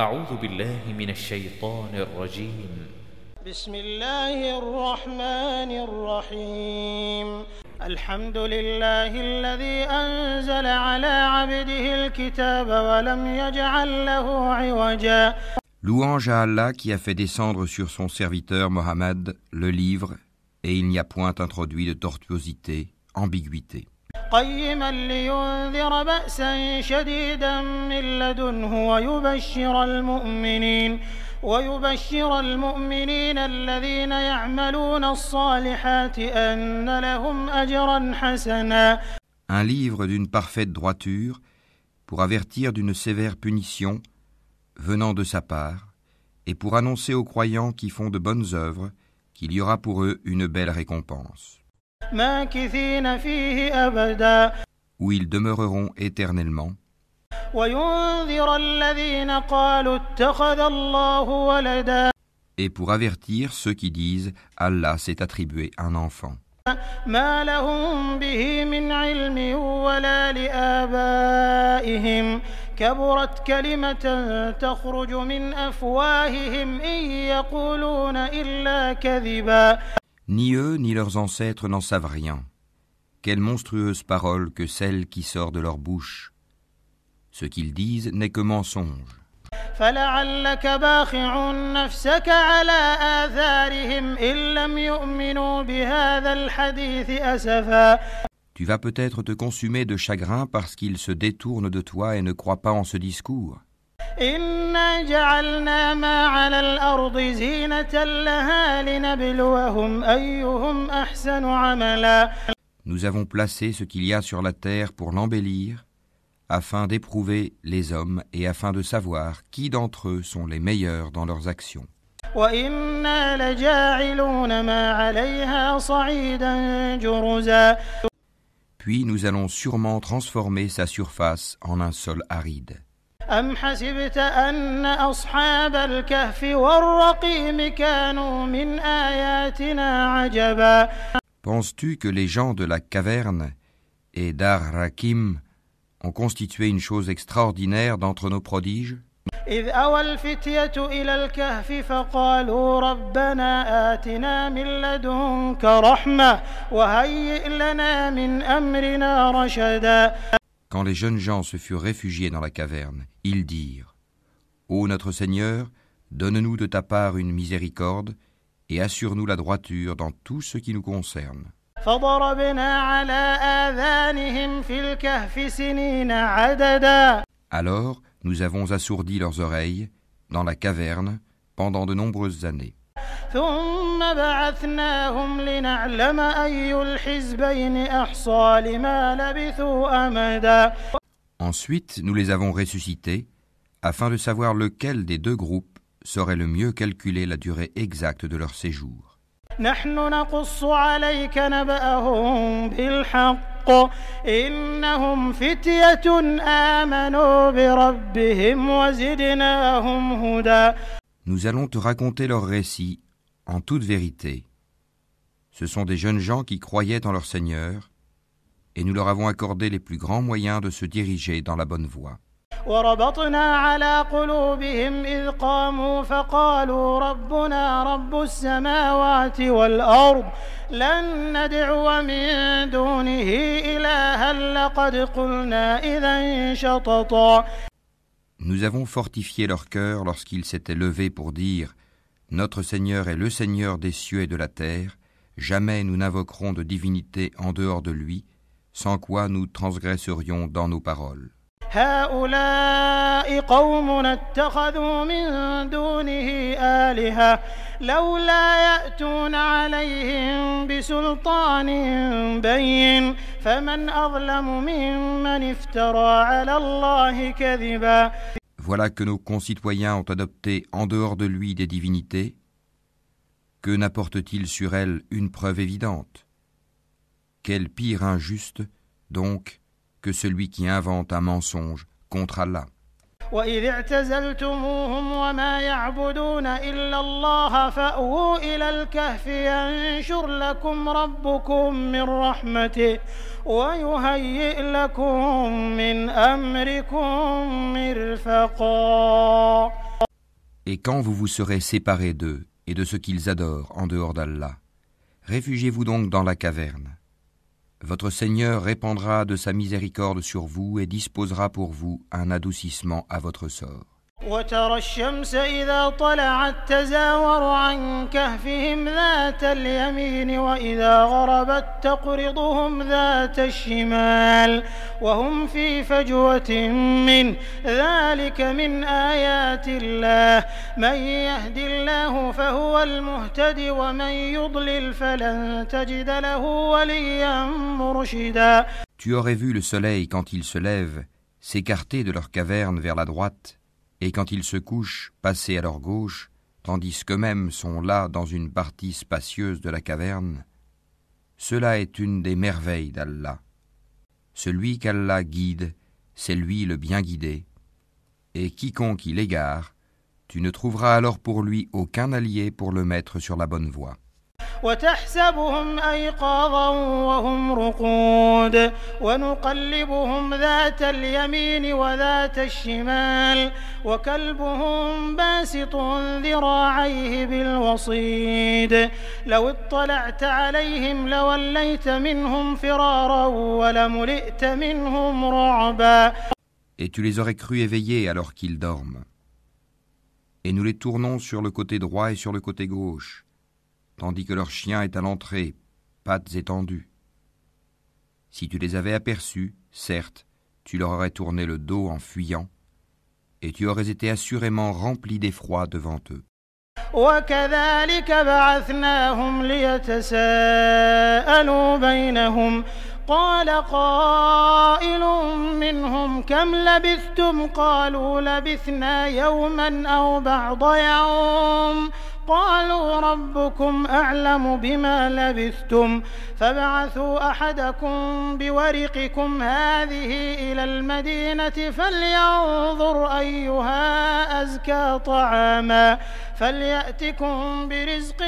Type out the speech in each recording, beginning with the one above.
أعوذ بالله من الشيطان الرجيم بسم الله الرحمن الرحيم الحمد لله الذي أنزل على عبده الكتاب ولم يجعل له عوجا Louange à Allah qui a fait descendre sur son serviteur Mohammed le livre, et il n'y a point introduit de tortuosité, ambiguïté. قيما لينذر بأسا شديدا من لدنه ويبشر المؤمنين ويبشر المؤمنين الذين يعملون الصالحات أن لهم أجرا حسنا Un livre d'une parfaite droiture pour avertir d'une sévère punition venant de sa part et pour annoncer aux croyants qui font de bonnes œuvres qu'il y aura pour eux une belle récompense, ماكثين فيه أبدا. Où ils demeureront éternellement, وينذر الذين قالوا اتخذ الله ولدا. Et pour avertir ceux qui disent Allah s'est attribué un enfant. ما لهم به من علم ولا لآبائهم. كبرت كلمة تخرج من أفواههم إن يقولون إلا كذبا. Ni eux ni leurs ancêtres n'en savent rien. Quelle monstrueuse parole que celle qui sort de leur bouche. Ce qu'ils disent n'est que mensonge. فلعلك باخع نفسك على آثارهم إن لم يؤمنوا بهذا الحديث أسفا Tu vas peut-être te consumer de chagrin parce qu'ils se détournent de toi et ne croient pas en ce discours. إنا جعلنا ما على الأرض زينة لها لنبلوهم أيهم أحسن عملا Nous avons placé ce qu'il y a sur la terre pour l'embellir, afin d'éprouver les hommes et afin de savoir qui d'entre eux sont les meilleurs dans leurs actions. وإنا لجاعلون ما عليها صعيدا جرزا Puis nous allons sûrement transformer sa surface en un sol aride. أم حسبت أن أصحاب الكهف والرقيم كانوا من آياتنا عجبا؟ Penses-tu que les gens de la caverne et d'Ar-Rakim ont constitué une chose extraordinaire d'entre nos prodiges? إذ أوى الفتية إلى الكهف فقالوا ربنا آتنا من لدنك رحمة وهيئ لنا من أمرنا رشدا. Quand les jeunes gens se furent réfugiés dans la caverne, ils dirent Ô notre Seigneur, donne-nous de ta part une miséricorde et assure-nous la droiture dans tout ce qui nous concerne. Alors, nous avons assourdi leurs oreilles dans la caverne pendant de nombreuses années. ثم بعثناهم لنعلم أي الحزبين أحصى لما لبثوا أمدا Ensuite, nous les avons ressuscités afin de savoir lequel des deux groupes saurait le mieux calculer la durée exacte de leur séjour. نحن نقص عليك نبأهم بالحق إنهم فتية آمنوا بربهم وزدناهم هدى Nous allons te raconter leur récit en toute vérité. Ce sont des jeunes gens qui croyaient en leur Seigneur, et nous leur avons accordé les plus grands moyens de se diriger dans la bonne voie. وربطنا على قلوبهم إذ قاموا فقالوا ربنا رب السماوات والأرض لن ندعو من دونه إلها لقد قلنا إذا شططا Nous avons fortifié leur cœur lorsqu'ils s'étaient levés pour dire Notre Seigneur est le Seigneur des cieux et de la terre, jamais nous n'invoquerons de divinité en dehors de lui, sans quoi nous transgresserions dans nos paroles. هؤلاء قومنا اتخذوا من دونه آلهة لولا يأتون عليهم بسلطان بين فمن أظلم ممن افترى على الله كذبا Voilà que nos concitoyens ont adopté en dehors de lui des divinités. Que n'apporte-t-il sur elles une preuve évidente? Quel pire injuste, donc, que celui qui invente un mensonge contre Allah. وإذ اعتزلتموهم وما يعبدون إلا الله فأووا إلى الكهف ينشر لكم ربكم من رحمته ويهيئ لكم من أمركم مرفقا Et quand vous vous serez séparés d'eux et de ce qu'ils adorent en dehors d'Allah, réfugiez-vous donc dans la caverne. Votre Seigneur répandra de sa miséricorde sur vous et disposera pour vous un adoucissement à votre sort. وترى الشمس إذا طلعت تزاور عن كهفهم ذات اليمين وإذا غربت تقرضهم ذات الشمال وهم في فجوة من ذلك من آيات الله. من يهد الله فهو المهتد ومن يضلل فلن تجد له وليا مرشدا. Tu aurais vu le soleil quand il se lève s'écarter de leur caverne vers la droite et quand ils se couchent, passer à leur gauche, tandis qu'eux-mêmes sont là dans une partie spacieuse de la caverne, cela est une des merveilles d'Allah. Celui qu'Allah guide, c'est lui le bien guidé, et quiconque il égare, tu ne trouveras alors pour lui aucun allié pour le mettre sur la bonne voie. وتحسبهم أيقاظا وهم رقود ونقلبهم ذات اليمين وذات الشمال وكلبهم باسط ذراعيه بالوصيد لو اطلعت عليهم لوليت منهم فرارا ولملئت منهم رعبا Et tu les aurais crus éveillés alors qu'ils dorment. Et nous les tournons sur le côté droit et sur le côté gauche tandis que leur chien est à l'entrée, pattes étendues. Si tu les avais aperçus, certes, tu leur aurais tourné le dos en fuyant, et tu aurais été assurément rempli d'effroi devant eux. قالوا ربكم أعلم بما لبثتم فابعثوا أحدكم بورقكم هذه إلى المدينة فلينظر أيها أزكى طعاما فليأتكم برزق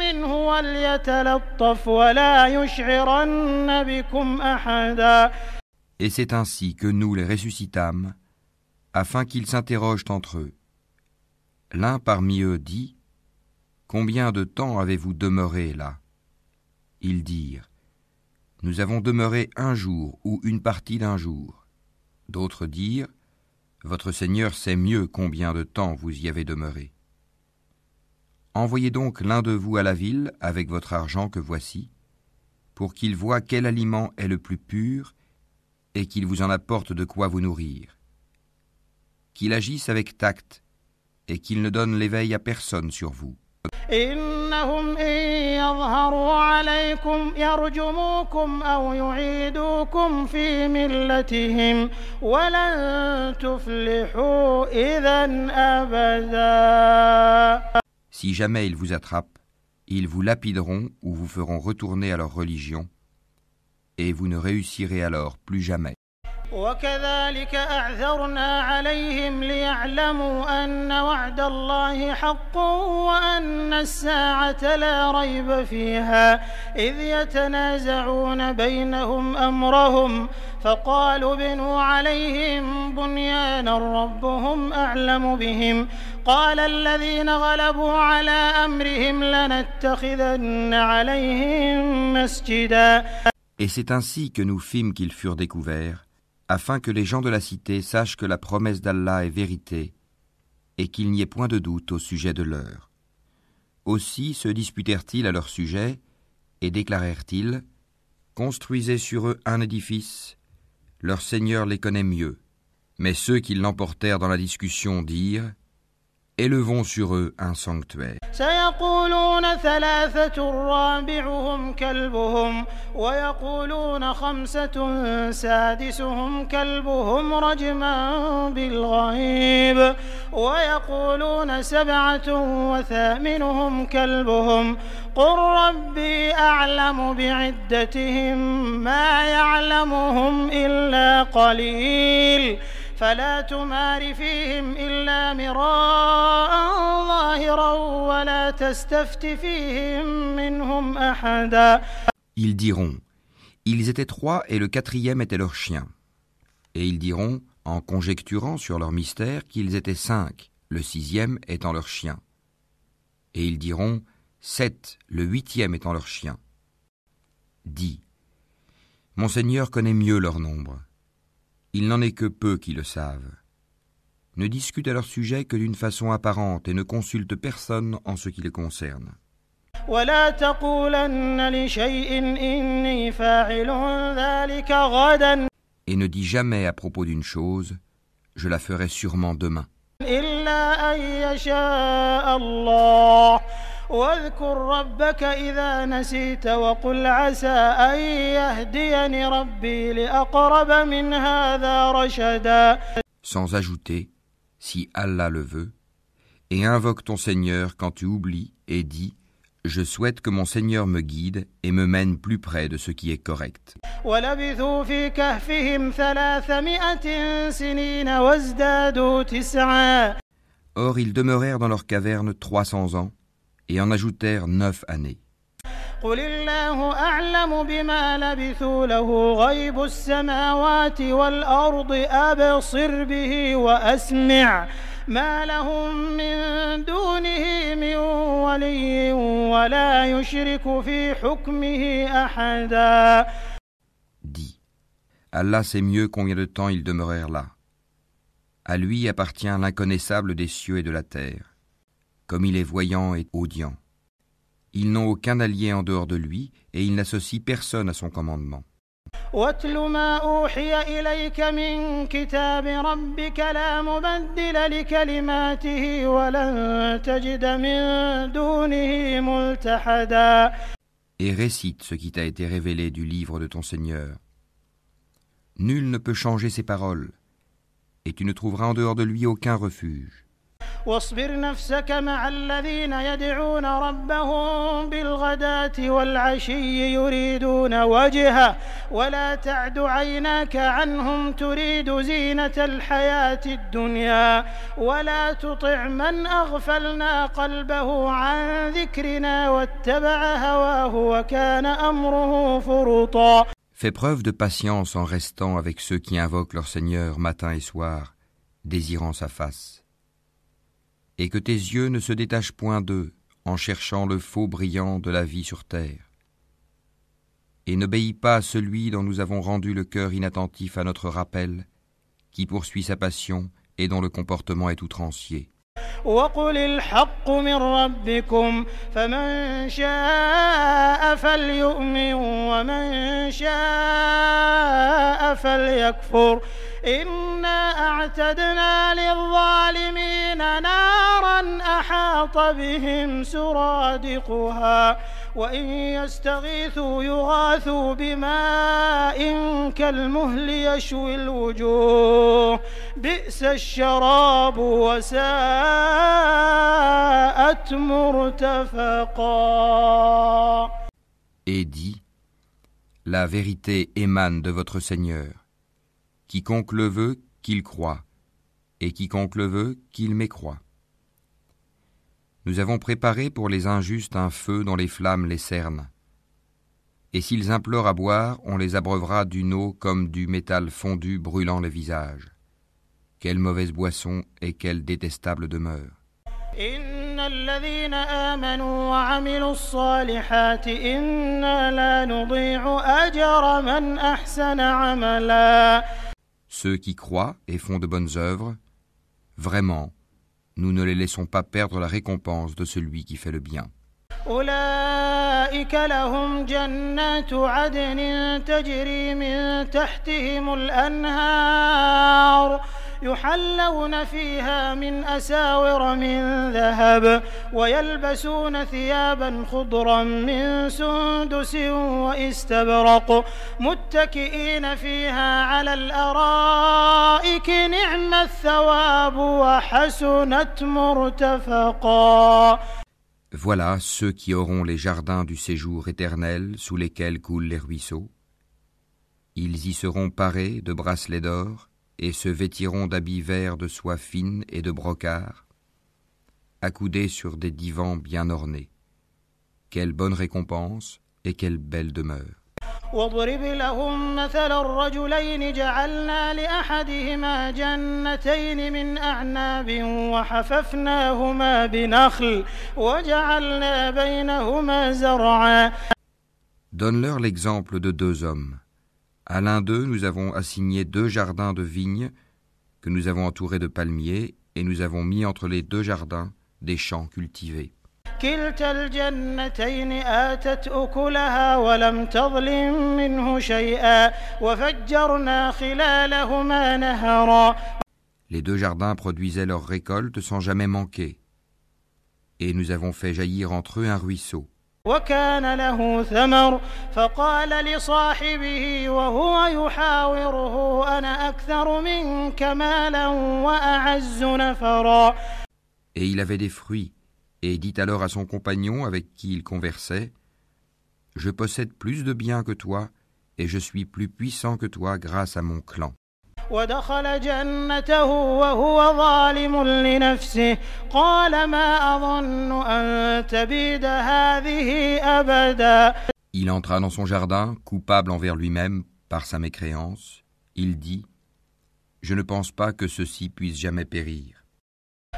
منه وليتلطف ولا يشعرن بكم أحدا Et c'est ainsi que nous les ressuscitâmes, afin qu'ils s'interrogent entre eux. L'un parmi eux dit Combien de temps avez-vous demeuré là? Ils dirent Nous avons demeuré un jour ou une partie d'un jour. D'autres dirent Votre Seigneur sait mieux combien de temps vous y avez demeuré. Envoyez donc l'un de vous à la ville avec votre argent que voici, pour qu'il voie quel aliment est le plus pur et qu'il vous en apporte de quoi vous nourrir. Qu'il agisse avec tact et qu'il ne donne l'éveil à personne sur vous. إنهم إن يظهروا عليكم يرجموكم أو يعيدوكم في ملتهم ولن تفلحوا إذا أبدا Si jamais ils vous attrapent, ils vous lapideront ou vous feront retourner à leur religion, et vous ne réussirez alors plus jamais. وكذلك أعثرنا عليهم ليعلموا أن وعد الله حق وأن الساعة لا ريب فيها. إذ يتنازعون بينهم أمرهم فقالوا بنوا عليهم بنيانا ربهم أعلم بهم. قال الذين غلبوا على أمرهم لنتخذن عليهم مسجدا. Et c'est ainsi que nous fîmes qu'ils furent découverts. Afin que les gens de la cité sachent que la promesse d'Allah est vérité et qu'il n'y ait point de doute au sujet de l'heure. Aussi se disputèrent-ils à leur sujet et déclarèrent-ils Construisez sur eux un édifice, leur Seigneur les connaît mieux. Mais ceux qui l'emportèrent dans la discussion dirent Élevons sur eux un sanctuaire. سيقولون ثلاثة رابعهم كلبهم ويقولون خمسة سادسهم كلبهم رجما بالغيب ويقولون سبعة وثامنهم كلبهم قل ربي أعلم بعدتهم ما يعلمهم إلا قليل فلا تمار فيهم إلا مراء ظاهرا ولا تستفت فيهم منهم أحدا Ils diront Ils étaient trois et le quatrième était leur chien. Et ils diront, en conjecturant sur leur mystère, qu'ils étaient cinq. le sixième étant leur chien. Et ils diront, sept, le huitième étant leur chien. Dis, Mon Seigneur connaît mieux leur nombre. il n'en est que peu qui le savent. Ne discutent à leur sujet que d'une façon apparente et ne consultent personne en ce qui les concerne. Et ne dis jamais à propos d'une chose, je la ferai sûrement demain. إلا أن يشاء الله واذكر ربك إذا نسيت وقل عسى أن يهديني ربي لأقرب من هذا رشدا Sans ajouter, si Allah le veut, et invoque ton Seigneur quand tu oublies et dis, je souhaite que mon Seigneur me guide et me mène plus près de ce qui est correct. ولبثوا في كهفهم ثلاثمائة سنين وازدادوا تسعا Or ils demeurèrent dans leur caverne trois cents ans et en ajoutèrent neuf années. قل الله أعلم بما لبثوا له غيب السماوات والأرض أبصر به وأسمع ما لهم من دونه من ولي ولا يشرك في حكمه أحدا Dis, Allah sait mieux combien de temps ils demeurèrent là. À lui appartient l'inconnaissable des cieux et de la terre, comme il est voyant et audient. Ils n'ont aucun allié en dehors de lui, et ils n'associent personne à son commandement. Et récite ce qui t'a été révélé du livre de ton Seigneur. Nul ne peut changer ses paroles, et tu ne trouveras en dehors de lui aucun refuge. واصبر نفسك مع الذين يدعون ربهم بالغداة والعشي يريدون وجهه ولا تعد عيناك عنهم تريد زينة الحياة الدنيا ولا تطع من أغفلنا قلبه عن ذكرنا واتبع هواه وكان أمره فرطا Fais preuve de patience en restant avec ceux qui invoquent leur Seigneur matin et soir, désirant sa face. Et que tes yeux ne se détachent point d'eux en cherchant le faux brillant de la vie sur terre. Et n'obéis pas à celui dont nous avons rendu le cœur inattentif à notre rappel, qui poursuit sa passion et dont le comportement est outrancier. وقل الحق من ربكم فمن شاء فليؤمن ومن شاء فليكفر إنا أعتدنا للظالمين نارا أحاط بهم سرادقها وإن يستغيثوا يغاثوا بماء كالمهل يشوي الوجوه بئس الشراب وساءت مرتفقا Et dit, La vérité émane de votre Seigneur. Quiconque le veut, qu'il croit, et quiconque le veut, qu'il mécroit. Nous avons préparé pour les injustes un feu dont les flammes les cernent. Et s'ils implorent à boire, on les abreuvera d'une eau comme du métal fondu brûlant le visage. Quelle mauvaise boisson et quelle détestable demeure Ceux qui croient et font de bonnes œuvres, vraiment, nous ne les laissons pas perdre la récompense de celui qui fait le bien. أولئك لهم جنات عدن تجري من تحتهم الأنهار يحلون فيها من أساور من ذهب ويلبسون ثيابا خضرا من سندس وإستبرق متكئين فيها على الأرائك نعم الثواب وحسنت مرتفقا Voilà ceux qui auront les jardins du séjour éternel sous lesquels coulent les ruisseaux. Ils y seront parés de bracelets d'or et se vêtiront d'habits verts de soie fine et de brocart, accoudés sur des divans bien ornés. Quelle bonne récompense et quelle belle demeure. واضرب لهم مثل الرجلين جعلنا لأحدهما جنتين من أعناب وحففناهما بنخل وجعلنا بينهما زرعا Donne-leur l'exemple de deux hommes. À l'un d'eux, nous avons assigné deux jardins de vignes que nous avons entourés de palmiers et nous avons mis entre les deux jardins des champs cultivés. كلتا الجنتين آتت أكلها ولم تظلم منه شيئا وفجرنا خلالهما نهرا Les deux jardins produisaient leurs récoltes sans jamais manquer. Et nous avons fait jaillir entre eux un ruisseau. وكان له ثمر فقال لصاحبه وهو يحاوره أنا أكثر منك مالا وأعز نفرا Et il avait des fruits, et dit alors à son compagnon avec qui il conversait, Je possède plus de biens que toi, et je suis plus puissant que toi grâce à mon clan. ودخل جنته وهو ظالم لنفسه قال ما أظن أن تبيد هذه أبدا Il entra dans son jardin, coupable envers lui-même par sa mécréance. Il dit, Je ne pense pas que ceci puisse jamais périr.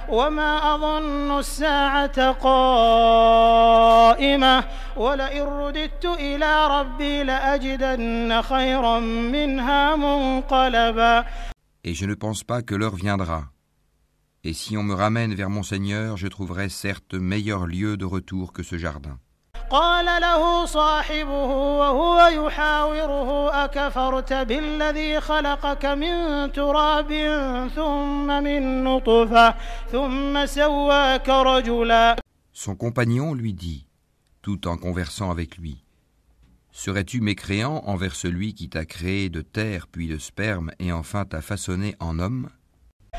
وما أظن الساعة قائمة ولئن رددت إلى ربي لأجدن خيرا منها منقلبا Et je ne pense pas que l'heure viendra. Et si on me ramène vers mon Seigneur, je trouverai certes meilleur lieu de retour que ce jardin. قال له صاحبه وهو يحاوره أكفرت بالذي خلقك من تراب ثم من نطفة ثم سواك رجلا Son compagnon lui dit, tout en conversant avec lui, Serais-tu mécréant envers celui qui t'a créé de terre puis de sperme et enfin t'a façonné en homme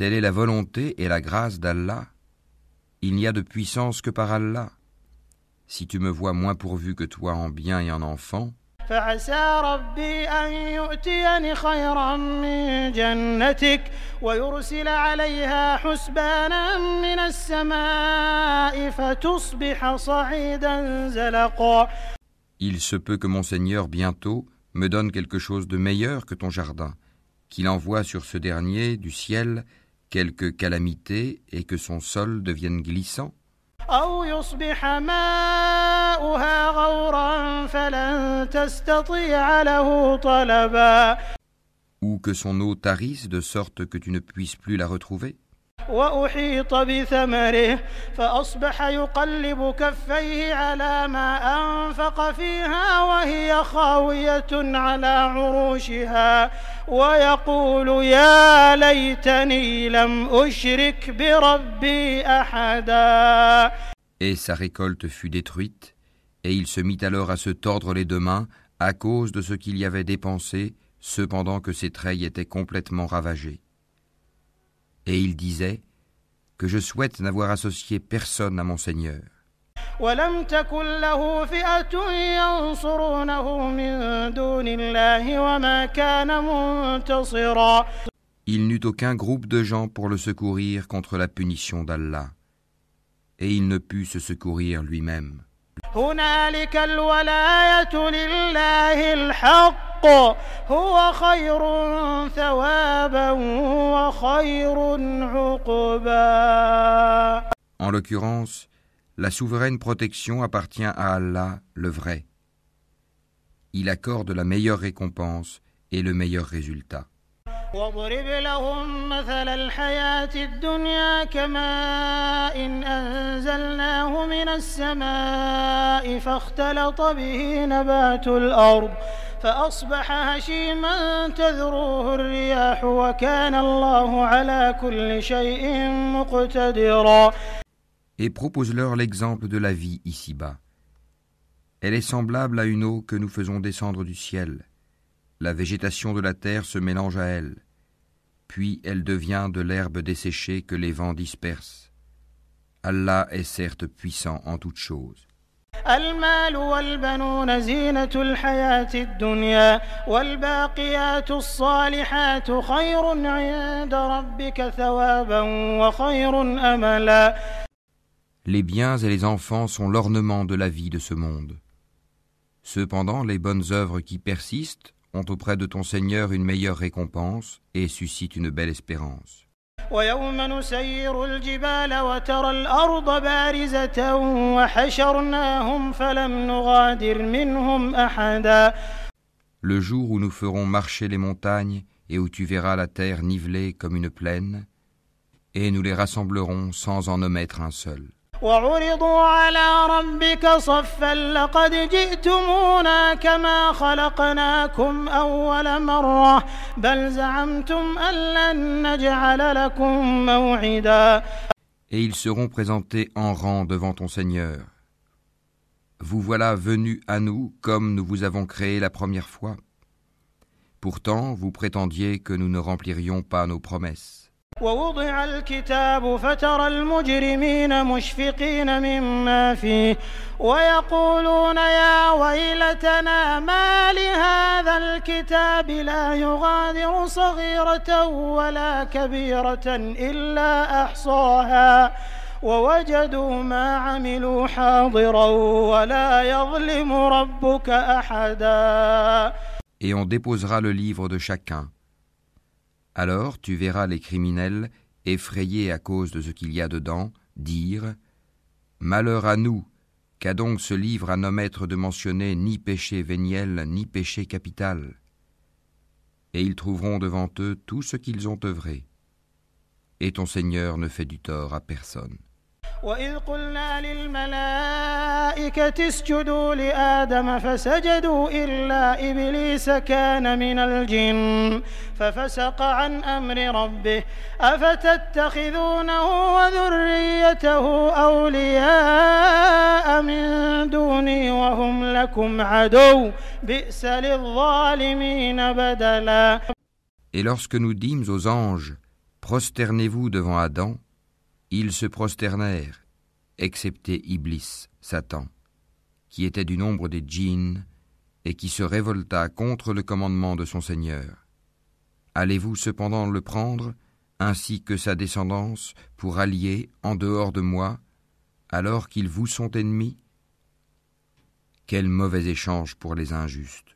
Telle est la volonté et la grâce d'Allah. Il n'y a de puissance que par Allah. Si tu me vois moins pourvu que toi en bien et en enfants, فعسى ربي أن يؤتيني خيرا من جنتك ويرسل عليها حسبانا من السماء فتصبح صعيدا زلقا il se peut que mon Seigneur bientôt me donne quelque chose de meilleur que ton jardin, qu'il envoie sur ce dernier du ciel quelque calamité et que son sol devienne glissant. ou que son eau tarisse de sorte que tu ne puisses plus la retrouver. وأحيط بثمره فأصبح يقلب كفيه على ما أنفق فيها وهي خاوية على عروشها ويقول يا ليتني لم أشرك بربي أحدا Et sa récolte fut détruite, et il se mit alors à se tordre les deux mains à cause de ce qu'il y avait dépensé, cependant que ses treilles étaient complètement ravagées. Et il disait que je souhaite n'avoir associé personne à mon Seigneur. ولم تكن له فئة ينصرونه من دون الله وما كان منتصرا Il n'eut aucun groupe de gens pour le secourir contre la punition d'Allah, et il ne put se secourir lui-même. هنالك الولاية لله الحق هو خير ثوابا وخير عقبا En l'occurrence, la souveraine protection appartient à Allah, le vrai. Il accorde la meilleure récompense et le meilleur résultat. واضرب لهم مثل الحياة الدنيا كماء إن أنزلناه من السماء فاختلط به نبات الأرض فأصبح هشيما تذروه الرياح وكان الله على كل شيء مقتدرا Et propose-leur l'exemple de la vie ici-bas. Elle est semblable à une eau que nous faisons descendre du ciel. la végétation de la terre se mélange à elle, puis elle devient de l'herbe desséchée que les vents dispersent. Allah est certes puissant en toutes choses. المال والبنون زينة الحياة الدنيا والباقيات الصالحات خير عند ربك ثوابا وخير أملا Les biens et les enfants sont l'ornement de la vie de ce monde. Cependant, les bonnes œuvres qui persistent ont auprès de ton Seigneur une meilleure récompense et suscitent une belle espérance. ويوم نسير الجبال وترى الأرض بارزة وحشرناهم فلم نغادر منهم أحدا Le jour où nous ferons marcher les montagnes et où tu verras la terre nivelée comme une plaine, et nous les rassemblerons sans en omettre un seul. وعرضوا على ربك صفا لقد جئتمونا كما خلقناكم أول مرة بل زعمتم أن لن نجعل لكم موعدا Et ils seront présentés en rang devant ton Seigneur. Vous voilà venus à nous comme nous vous avons créé la première fois. Pourtant, vous prétendiez que nous ne remplirions pas nos promesses. ووضع الكتاب فترى المجرمين مشفقين مما فيه ويقولون يا ويلتنا ما لهذا الكتاب لا يغادر صغيرة ولا كبيرة إلا أحصاها ووجدوا ما عملوا حاضرا ولا يظلم ربك أحدا. Et on déposera le livre de chacun. Alors tu verras les criminels, effrayés à cause de ce qu'il y a dedans, dire Malheur à nous, qu'a donc ce livre à n'omettre de mentionner ni péché véniel, ni péché capital? Et ils trouveront devant eux tout ce qu'ils ont œuvré. Et ton Seigneur ne fait du tort à personne. وإذ قلنا للملائكة اسجدوا لآدم فسجدوا إلا إبليس كان من الجن ففسق عن أمر ربه أفتتخذونه وذريته أولياء من دوني وهم لكم عدو بئس للظالمين بدلا Et lorsque nous dîmes aux anges, prosternez-vous devant Adam, Ils se prosternèrent, excepté Iblis, Satan, qui était du nombre des djinns et qui se révolta contre le commandement de son Seigneur. Allez-vous cependant le prendre, ainsi que sa descendance, pour allier en dehors de moi, alors qu'ils vous sont ennemis? Quel mauvais échange pour les injustes.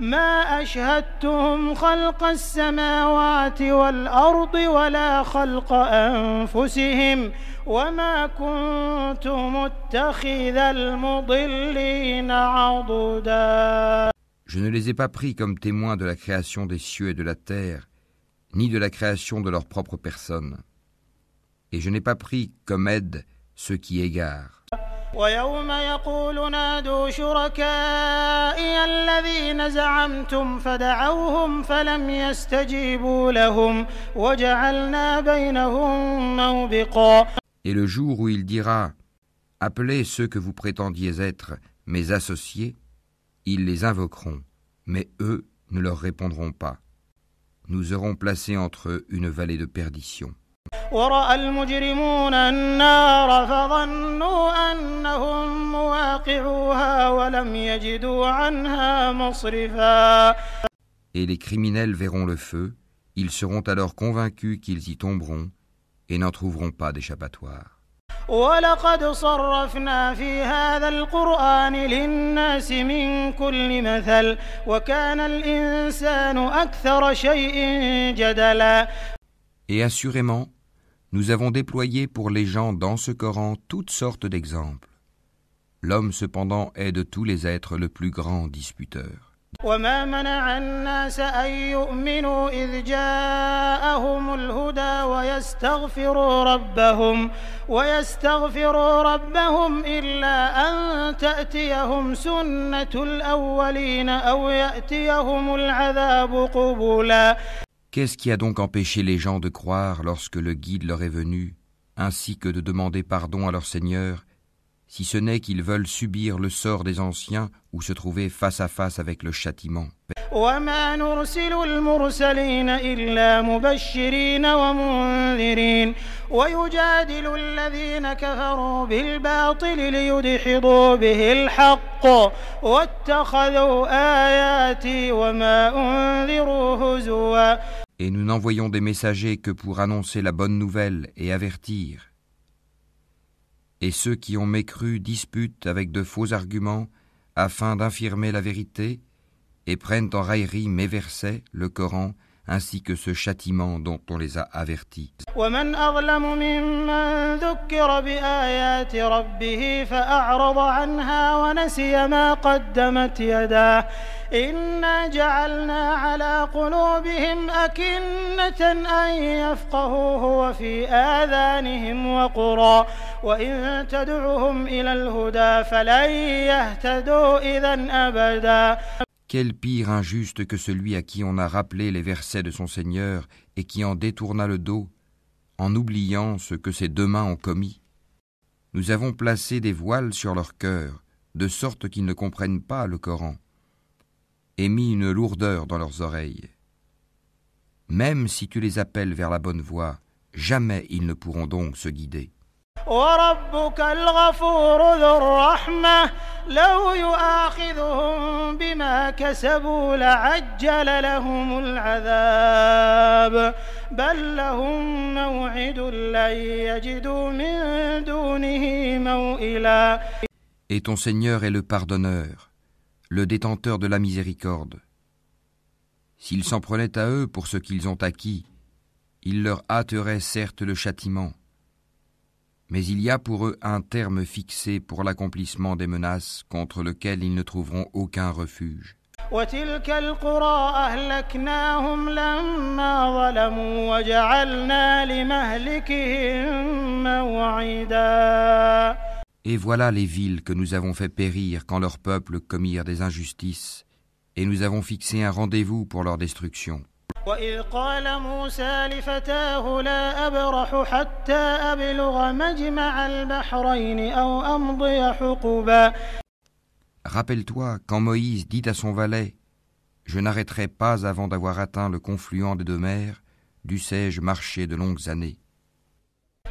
ما أشهدتهم خلق السماوات والأرض ولا خلق أنفسهم وما كنت متخذ المضلين عضدا Je ne les ai pas pris comme témoins de la création des cieux et de la terre, ni de la création de leur propre personne. Et je n'ai pas pris comme aide ceux qui égarent. ويوم يقول نادوا شركائي الذين زعمتم فدعوهم فلم يستجيبوا لهم وجعلنا بينهم موبقا Et le jour où il dira Appelez ceux que vous prétendiez être mes associés, ils les invoqueront, mais eux ne leur répondront pas. Nous aurons placé entre eux une vallée de perdition. ورأى المجرمون النار فظنوا أنهم مواقعوها ولم يجدوا عنها مصرفا Et les criminels verront le feu, ils seront alors convaincus qu'ils y tomberont et n'en trouveront pas d'échappatoire. ولقد صرفنا في هذا القرآن للناس من كل مثل وكان الإنسان أكثر شيء جدلا Et assurément, nous avons déployé pour les gens dans ce Coran toutes sortes d'exemples. L'homme cependant est de tous les êtres le plus grand disputeur. وما منع الناس أن يؤمنوا إذ جاءهم الهدى ويستغفروا ربهم ويستغفروا ربهم إلا أن تأتيهم سنة الأولين أو يأتيهم العذاب قبلا Qu'est-ce qui a donc empêché les gens de croire lorsque le guide leur est venu, ainsi que de demander pardon à leur Seigneur, si ce n'est qu'ils veulent subir le sort des anciens ou se trouver face à face avec le châtiment. Et nous n'envoyons des messagers que pour annoncer la bonne nouvelle et avertir. Et ceux qui ont mécru disputent avec de faux arguments afin d'infirmer la vérité et prennent en raillerie mes versets, le Coran, ainsi que ce châtiment dont on les a avertis. ومن أظلم ممن ذكر بآيات ربه فأعرض عنها ونسي ما قدمت يداه إنا جعلنا على قلوبهم أكنة أن يفقهوه وفي آذانهم وقرا وإن تدعهم إلى الهدى فلن يهتدوا إذا أبدا Quel pire injuste que celui à qui on a rappelé les versets de son Seigneur et qui en détourna le dos, en oubliant ce que ses deux mains ont commis. Nous avons placé des voiles sur leur cœur, de sorte qu'ils ne comprennent pas le Coran, et mis une lourdeur dans leurs oreilles. Même si tu les appelles vers la bonne voie, jamais ils ne pourront donc se guider. وربك الغفور ذو الرحمة لو يؤاخذهم بما كسبوا لعجل لهم العذاب بل لهم موعد لن يجدوا من دونه موئلا Et ton Seigneur est le pardonneur, le détenteur de la miséricorde. S'ils s'en prenaient à eux pour ce qu'ils ont acquis, il leur hâterait certes le châtiment. Mais il y a pour eux un terme fixé pour l'accomplissement des menaces contre lequel ils ne trouveront aucun refuge. وتلك القرى أهلكناهم لما ظلموا وجعلنا لمهلكهم موعدا Et voilà les villes que nous avons fait périr quand leurs peuples commirent des injustices, et nous avons fixé un rendez-vous pour leur destruction. Rappelle-toi quand Moïse dit à son valet Je n'arrêterai pas avant d'avoir atteint le confluent des deux mers, dussé-je marcher de longues années.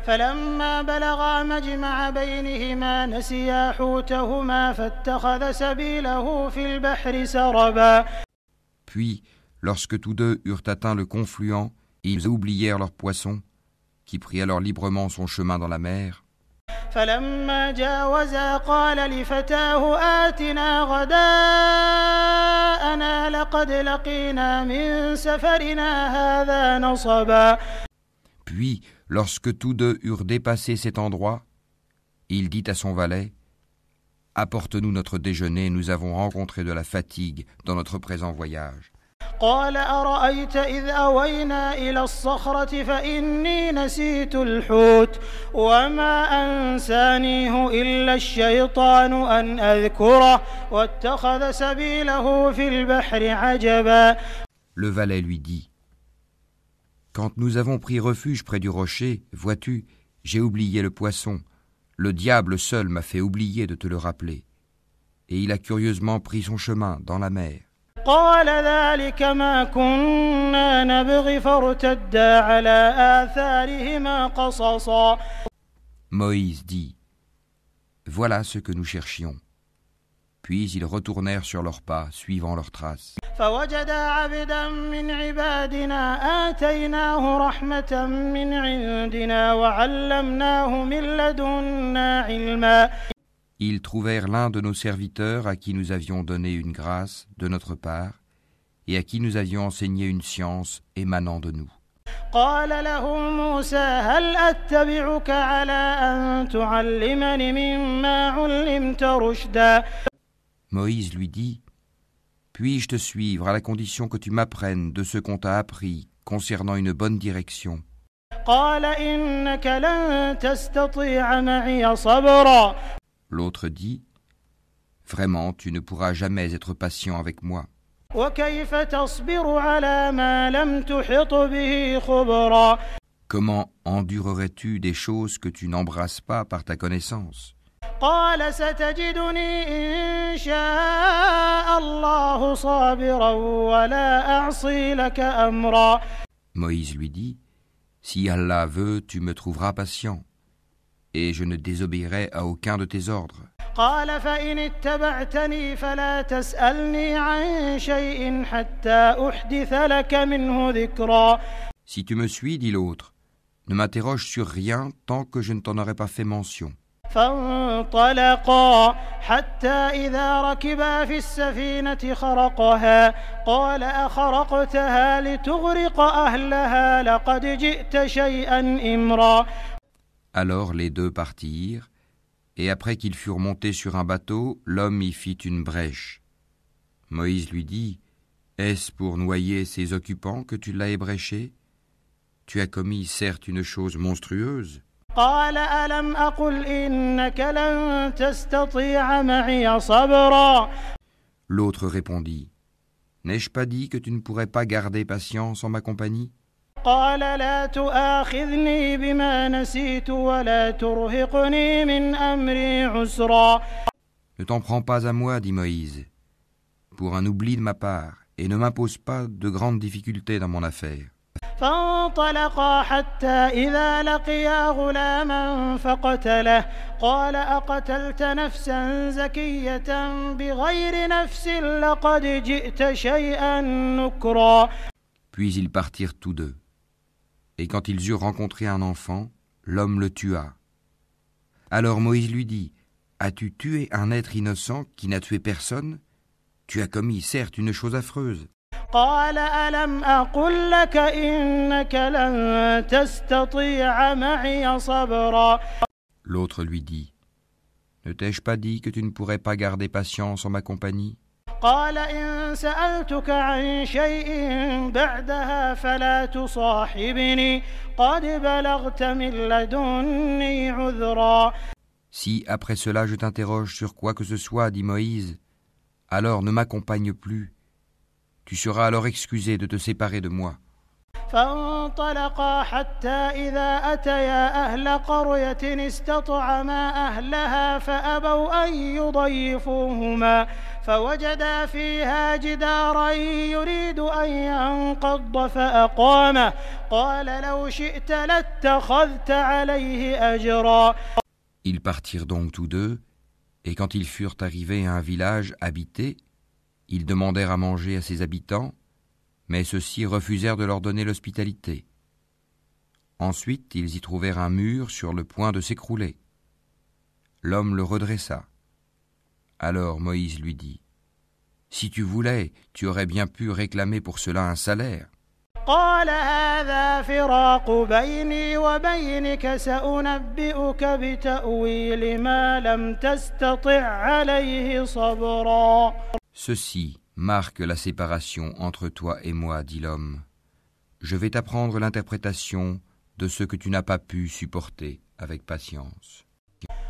فلما بلغا مجمع بينهما نسيا حوتهما فاتخذ سبيله في البحر سربا Puis, lorsque tous deux eurent atteint le confluent, ils oublièrent leur poisson, qui prit alors librement son chemin dans la mer. فلما جاوزا قال لفتاه آتنا غداءنا لقد لقينا من سفرنا هذا نصبا Puis, lorsque tous deux eurent dépassé cet endroit, il dit à son valet Apporte-nous notre déjeuner, nous avons rencontré de la fatigue dans notre présent voyage. قال أرأيت إذ أوينا إلى الصخرة فإني نسيت الحوت وما أنسانيه إلا الشيطان أن أذكره واتخذ سبيله في البحر عجبا Le valet lui dit quand nous avons pris refuge près du rocher, vois-tu, j'ai oublié le poisson. Le diable seul m'a fait oublier de te le rappeler. Et il a curieusement pris son chemin dans la mer. Moïse dit, Voilà ce que nous cherchions. Puis ils retournèrent sur leurs pas, suivant leurs traces. فوجدا عبدا من عبادنا آتيناه رحمة من عندنا وعلمناه من لدنا علما Ils trouvèrent l'un de nos serviteurs à qui nous avions donné une grâce de notre part et à qui nous avions enseigné une science émanant de nous. قال له موسى هل أتبعك على أن تعلمني مما علمت رشدا Moïse lui dit puis-je te suivre à la condition que tu m'apprennes de ce qu'on t'a appris concernant une bonne direction? L'autre dit Vraiment, tu ne pourras jamais être patient avec moi. Comment endurerais-tu des choses que tu n'embrasses pas par ta connaissance? قال ستجدني إن شاء الله صابرا ولا أعصي لك أمرا Moïse lui dit, Si Allah veut, tu me trouveras patient, et je ne désobéirai à aucun de tes ordres. قال فإن اتبعتني فلا تسألني عن شيء حتى أحدث لك منه ذكرا Si tu me suis, dit l'autre, ne m'interroge sur rien tant que je ne t'en aurai pas fait mention. فانطلقا حتى إذا ركبا في السفينة خرقها قال أخرقتها لتغرق أهلها لقد جئت شيئا إمرا Alors les deux partirent, et après qu'ils furent montés sur un bateau, l'homme y fit une brèche. Moïse lui dit, Est-ce pour noyer ses occupants que tu l'as ébréché Tu as commis certes une chose monstrueuse. قال ألم أقل إنك لن تستطيع معي صبرا L'autre répondit, N'ai-je pas dit que tu ne pourrais pas garder patience en ma compagnie قال لا تؤاخذني بما نسيت ولا ترهقني من أمري عسرا Ne t'en prends pas à moi, dit Moïse, pour un oubli de ma part, et ne m'impose pas de grandes difficultés dans mon affaire. فانطلقا حتى إذا لقيا غلاما فقتله قال أقتلت نفسا زكية بغير نفس لقد جئت شيئا نكرا Puis ils partirent tous deux. Et quand ils eurent rencontré un enfant, l'homme le tua. Alors Moïse lui dit, As-tu tué un être innocent qui n'a tué personne Tu as commis certes une chose affreuse. قال ألم أقل لك إنك لن تستطيع معي صبرا L'autre lui dit, Ne t'ai-je pas dit que tu ne pourrais pas garder patience en ma compagnie قال إن سألتك عن شيء بعدها فلا تصاحبني قد بلغت من لدني عذرا Si après cela je t'interroge sur quoi que ce soit, dit Moïse, alors ne m'accompagne plus. Tu seras alors excusé de te séparer de moi. فانطلقا حتى إذا أتيا أهل قرية استطعما أهلها فأبوا أن يضيفوهما فوجدا فيها جدارا يريد أن ينقض فأقامه قال لو شئت لاتخذت عليه أجرا Ils partirent donc tous deux, et quand ils furent arrivés à un village habité, ils demandèrent à manger à ses habitants, mais ceux-ci refusèrent de leur donner l'hospitalité. Ensuite, ils y trouvèrent un mur sur le point de s'écrouler. L'homme le redressa. Alors Moïse lui dit, Si tu voulais, tu aurais bien pu réclamer pour cela un salaire. قال هذا فراق بيني وبينك سأنبئك بتأويل ما لم تستطع عليه صبرا Ceci marque la séparation entre toi et moi, dit l'homme. Je vais t'apprendre l'interprétation de ce que tu n'as pas pu supporter avec patience.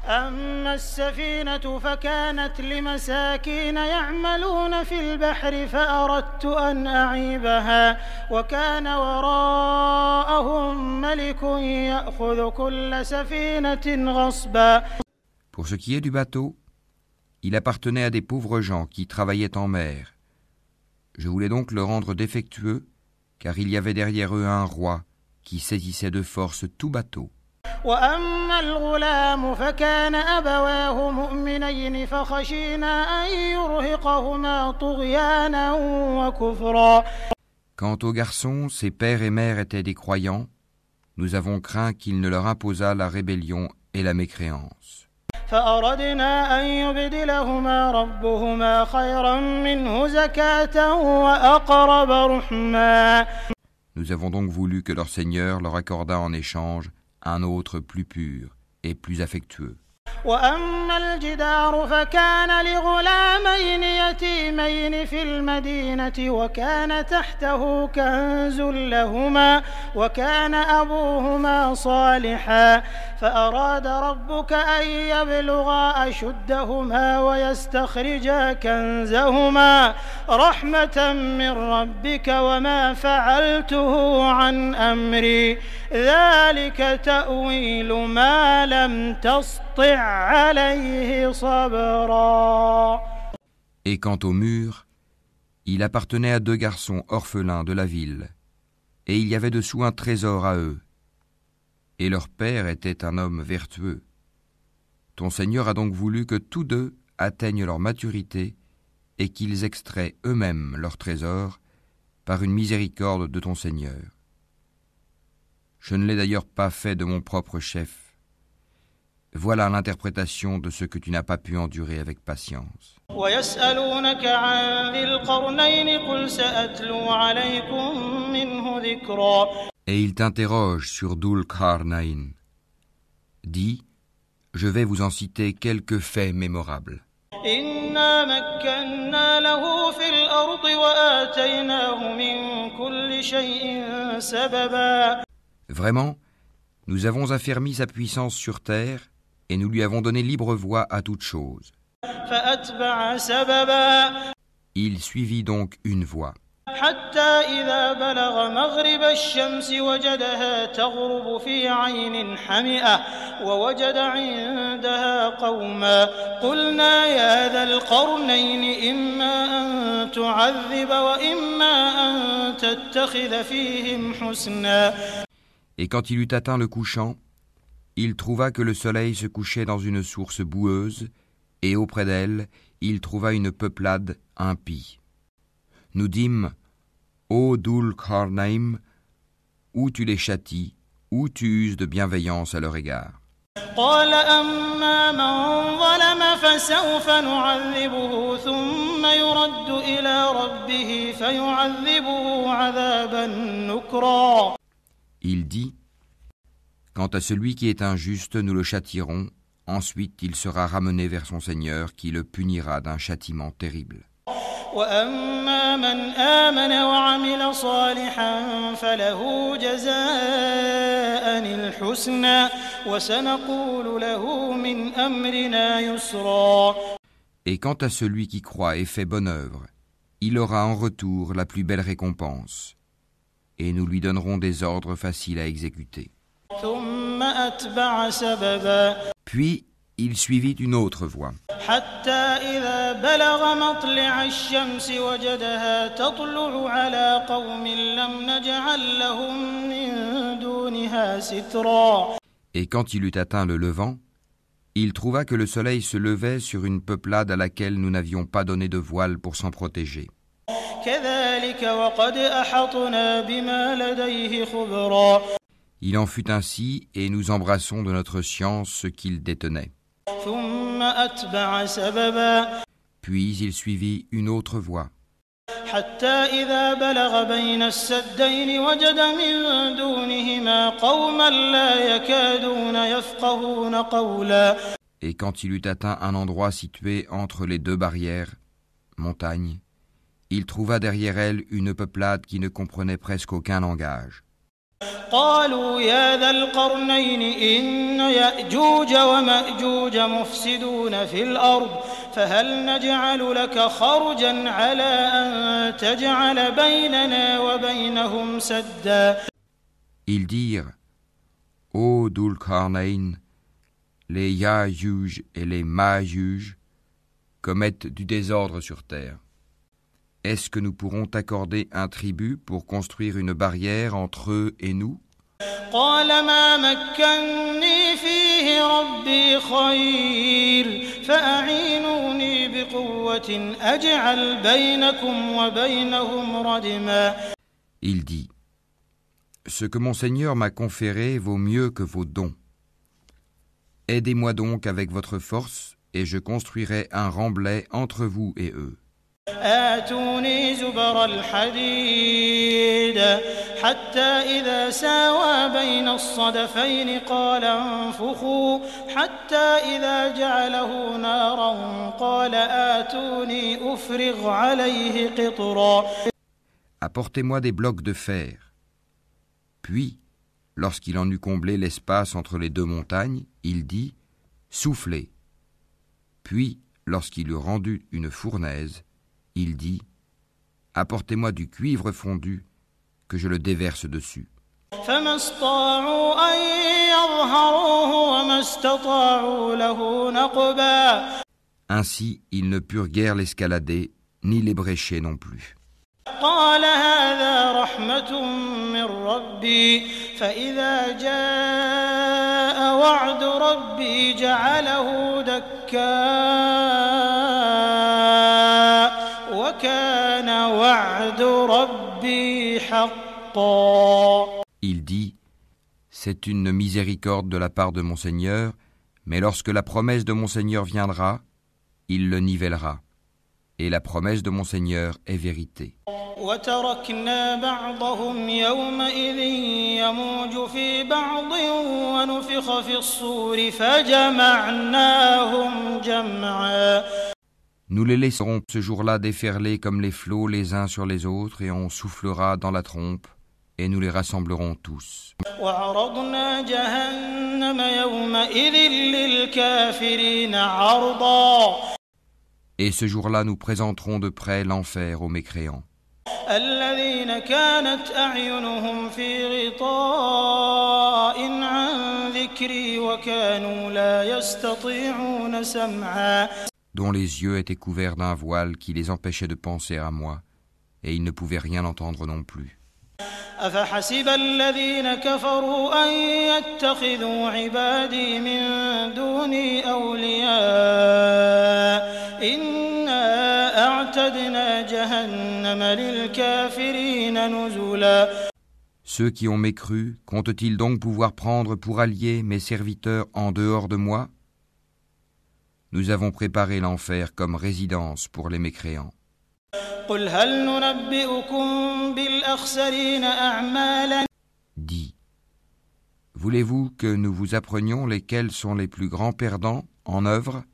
أما السفينة فكانت لمساكين يعملون في البحر فأردت أن أعيبها وكان وراءهم ملك يأخذ كل سفينة غصبا Pour ce qui est du bateau, il appartenait à des pauvres gens qui travaillaient en mer. Je voulais donc le rendre défectueux, car il y avait derrière eux un roi qui saisissait de force tout bateau. وأما الغلام فكان أبواه مؤمنين فخشينا أن يرهقهما طغيانا وكفرا Quant aux garçons, ses pères et mères étaient des croyants. Nous avons craint qu'il ne leur imposât la rébellion et la mécréance. فأردنا أن يبدلهما ربهما خيرا منه زكاة وأقرب رحما Nous avons donc voulu que leur Seigneur leur accordât en échange un autre plus pur et plus affectueux. وأما الجدار فكان لغلامين يتيمين في المدينة وكان تحته كنز لهما وكان أبوهما صالحا فأراد ربك أن يبلغا أشدهما ويستخرجا كنزهما رحمة من ربك وما فعلته عن أمري. ذلك تأويل ما لم تسطع عليه صبرا Et quant au mur, il appartenait à deux garçons orphelins de la ville, et il y avait dessous un trésor à eux. Et leur père était un homme vertueux. Ton Seigneur a donc voulu que tous deux atteignent leur maturité et qu'ils extraient eux-mêmes leur trésor par une miséricorde de ton Seigneur. Je ne l'ai d'ailleurs pas fait de mon propre chef. Voilà l'interprétation de ce que tu n'as pas pu endurer avec patience. ويسألونك عن ذي القرنين قل سأتلو عليكم منه ذكرا Et il t'interroge sur Dul Karnain. Dis, je vais vous en citer quelques faits mémorables. إنا مكنا له في الأرض وآتيناه من كل شيء سببا Vraiment, nous avons affermi sa puissance sur terre et nous lui avons donné libre voie à toute chose. فأتبع سببا Il suivit donc une voie. حتى إذا بلغ مغرب الشمس وجدها تغرب في عين حمئة ووجد عندها قوما قلنا يا ذا القرنين إما أن تعذب وإما أن تتخذ فيهم حسنا Et quand il eut atteint le couchant, il trouva que le soleil se couchait dans une source boueuse, et auprès d'elle, il trouva une peuplade impie. Nous dîmes Ô Dul Kharnaim, où tu les châties, où tu uses de bienveillance à leur égard. Il dit Quant à celui qui est injuste, nous le châtierons, ensuite il sera ramené vers son Seigneur qui le punira d'un châtiment terrible. وأما من آمن وعمل صالحا فله جزاء الحسنى وسنقول له من أمرنا يسرا Et quant à celui qui croit et fait bonne œuvre, il aura en retour la plus belle récompense, et nous lui donnerons des ordres faciles à exécuter. ثم أتبع سببا Puis il suivit une autre voie, حتى إذا بلغ مطلع الشمس وجدها تطلع على قوم لم نجعل لهم من دونها سترا et quand il eut atteint le levant, il trouva que le soleil se levait sur une peuplade à laquelle nous n'avions pas donné de voile pour s'en protéger. كذلك وقد أحطنا بما لديه خبرا Il en fut ainsi, et nous embrassons de notre science ce qu'il détenait. ثم أتبع سببا Puis il suivit une autre voie, حتى إذا بلغ بين السدين وجد من دونهما قوما لا يكادون يفقهون قولا et quand il eut atteint un endroit situé entre les deux barrières, montagnes, il trouva derrière elle une peuplade qui ne comprenait presque aucun langage. قالوا يا ذا القرنين إن يأجوج ومأجوج مفسدون في الأرض فهل نجعل لك خرجا على أن تجعل بيننا وبينهم سدا Ils dirent Ô Dul Karnain, les Yajuj et les Majuj commettent du désordre sur terre. Est-ce que nous pourrons t'accorder un tribut pour construire une barrière entre eux et nous قال ما مكني فيه ربي خير فأعينوني بقوة أجعل بينكم وبينهم ردما Il dit Ce que mon Seigneur m'a conféré vaut mieux que vos dons. Aidez-moi donc avec votre force, et je construirai un remblai entre vous et eux. آتوني زبر الحديد حتى إذا ساوى بين الصدفين قال انفخوا حتى إذا جعله نارا قال آتوني أفرغ عليه قطرا Apportez-moi des blocs de fer. Puis, lorsqu'il en eut comblé l'espace entre les deux montagnes, il dit Soufflez. Puis, lorsqu'il eut rendu une fournaise, il dit Apportez-moi du cuivre fondu, que je le déverse dessus. فما استطاعوا أن يظهروه وما استطاعوا له نقبا Ainsi, ils ne purent guère l'escalader, ni l'ébrécher non plus. قال هذا رحمة من ربي فإذا جاء وعد ربي جعله دكاء Il dit C'est une miséricorde de la part de mon Seigneur, mais lorsque la promesse de mon Seigneur viendra, il le nivellera. Et la promesse de mon Seigneur est vérité. وتركنا بعضهم يومئذ يموج في بعض ونفخ في الصور فجمعناهم جمعا Nous les laisserons ce jour-là déferler comme les flots les uns sur les autres, et on soufflera dans la trompe, et nous les rassemblerons tous. وعرضنا جهنم يومئذ للكافرين عرضا Et ce jour-là, nous présenterons de près l'enfer aux mécréants, الذين كانت أعينهم في غطاء عن ذكري وكانوا لا يستطيعون سمعا dont les yeux étaient couverts d'un voile qui les empêchait de penser à moi, et ils ne pouvaient rien entendre non plus. أفحسب الذين كفروا أن يتخذوا عبادي من دوني أولياء إنا أعتدنا جهنم للكافرين نزلا Ceux qui ont mécru, comptent-ils donc pouvoir prendre pour alliés mes serviteurs en dehors de moi nous avons préparé l'enfer comme résidence pour les mécréants. Dis, voulez-vous que nous vous apprenions lesquels sont les plus grands perdants en œuvre?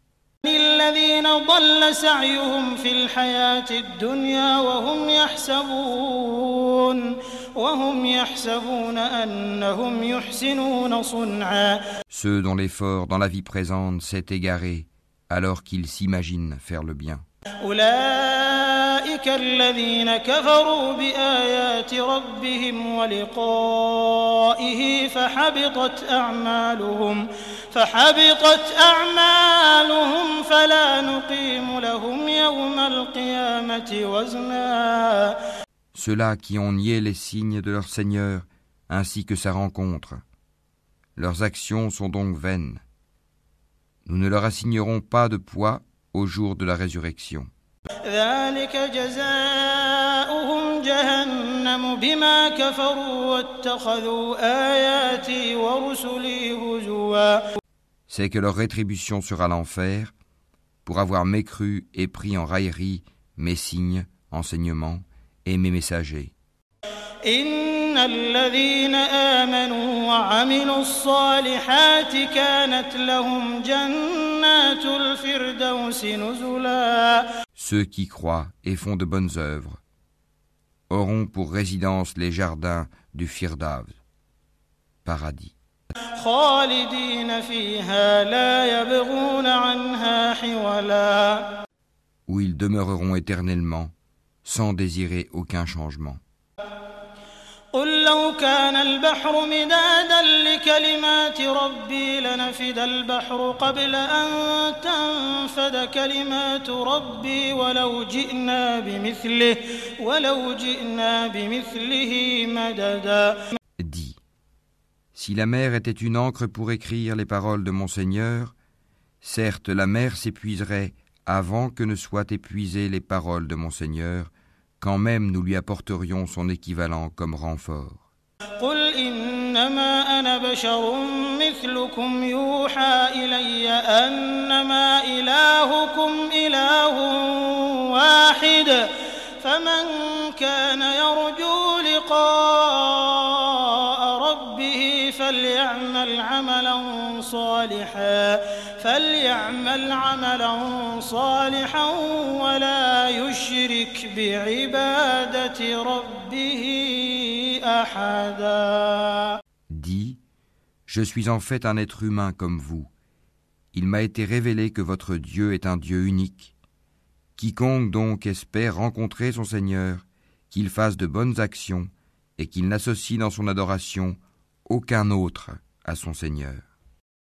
ceux dont l'effort dans la vie présente s'est égaré alors qu'ils s'imaginent faire le bien. أولئك الذين كفروا بآيات ربهم ولقائه فحبطت أعمالهم فحبطت أعمالهم فلا نقيم لهم يوم القيامة وزنا Ceux-là qui ont nié les signes de leur Seigneur ainsi que sa rencontre. Leurs actions sont donc vaines. nous ne leur assignerons pas de poids au jour de la résurrection. C'est que leur rétribution sera l'enfer pour avoir mécru et pris en raillerie mes signes, enseignements et mes messagers. إن الذين آمنوا وعملوا الصالحات كانت لهم جنات الفردوس نزلا Ceux qui croient et font de bonnes œuvres auront pour résidence les jardins du Firdav, paradis, خالدين فيها لا يبغون عنها حولا où ils demeureront éternellement sans désirer aucun changement. قل لو كان البحر مدادا لكلمات ربي لنفد البحر قبل أن تنفد كلمات ربي ولو جئنا بمثله ولو جئنا بمثله مددا Dis, si la mer était une encre pour écrire les paroles de mon Seigneur, certes la mer s'épuiserait avant que ne soient épuisées les paroles de mon Seigneur, quand même nous lui apporterions son équivalent comme renfort. قل إنما أنا بشر مثلكم يوحى إلي أنما إلهكم إله واحد فمن كان يرجو لقاء ربه فليعمل عملا صالحا فليعمل عملا صالحا ولا يشرك بعبادة ربه أحدا Dis, Je suis en fait un être humain comme vous. Il m'a été révélé que votre Dieu est un Dieu unique. Quiconque donc espère rencontrer son Seigneur, qu'il fasse de bonnes actions et qu'il n'associe dans son adoration aucun autre à son Seigneur.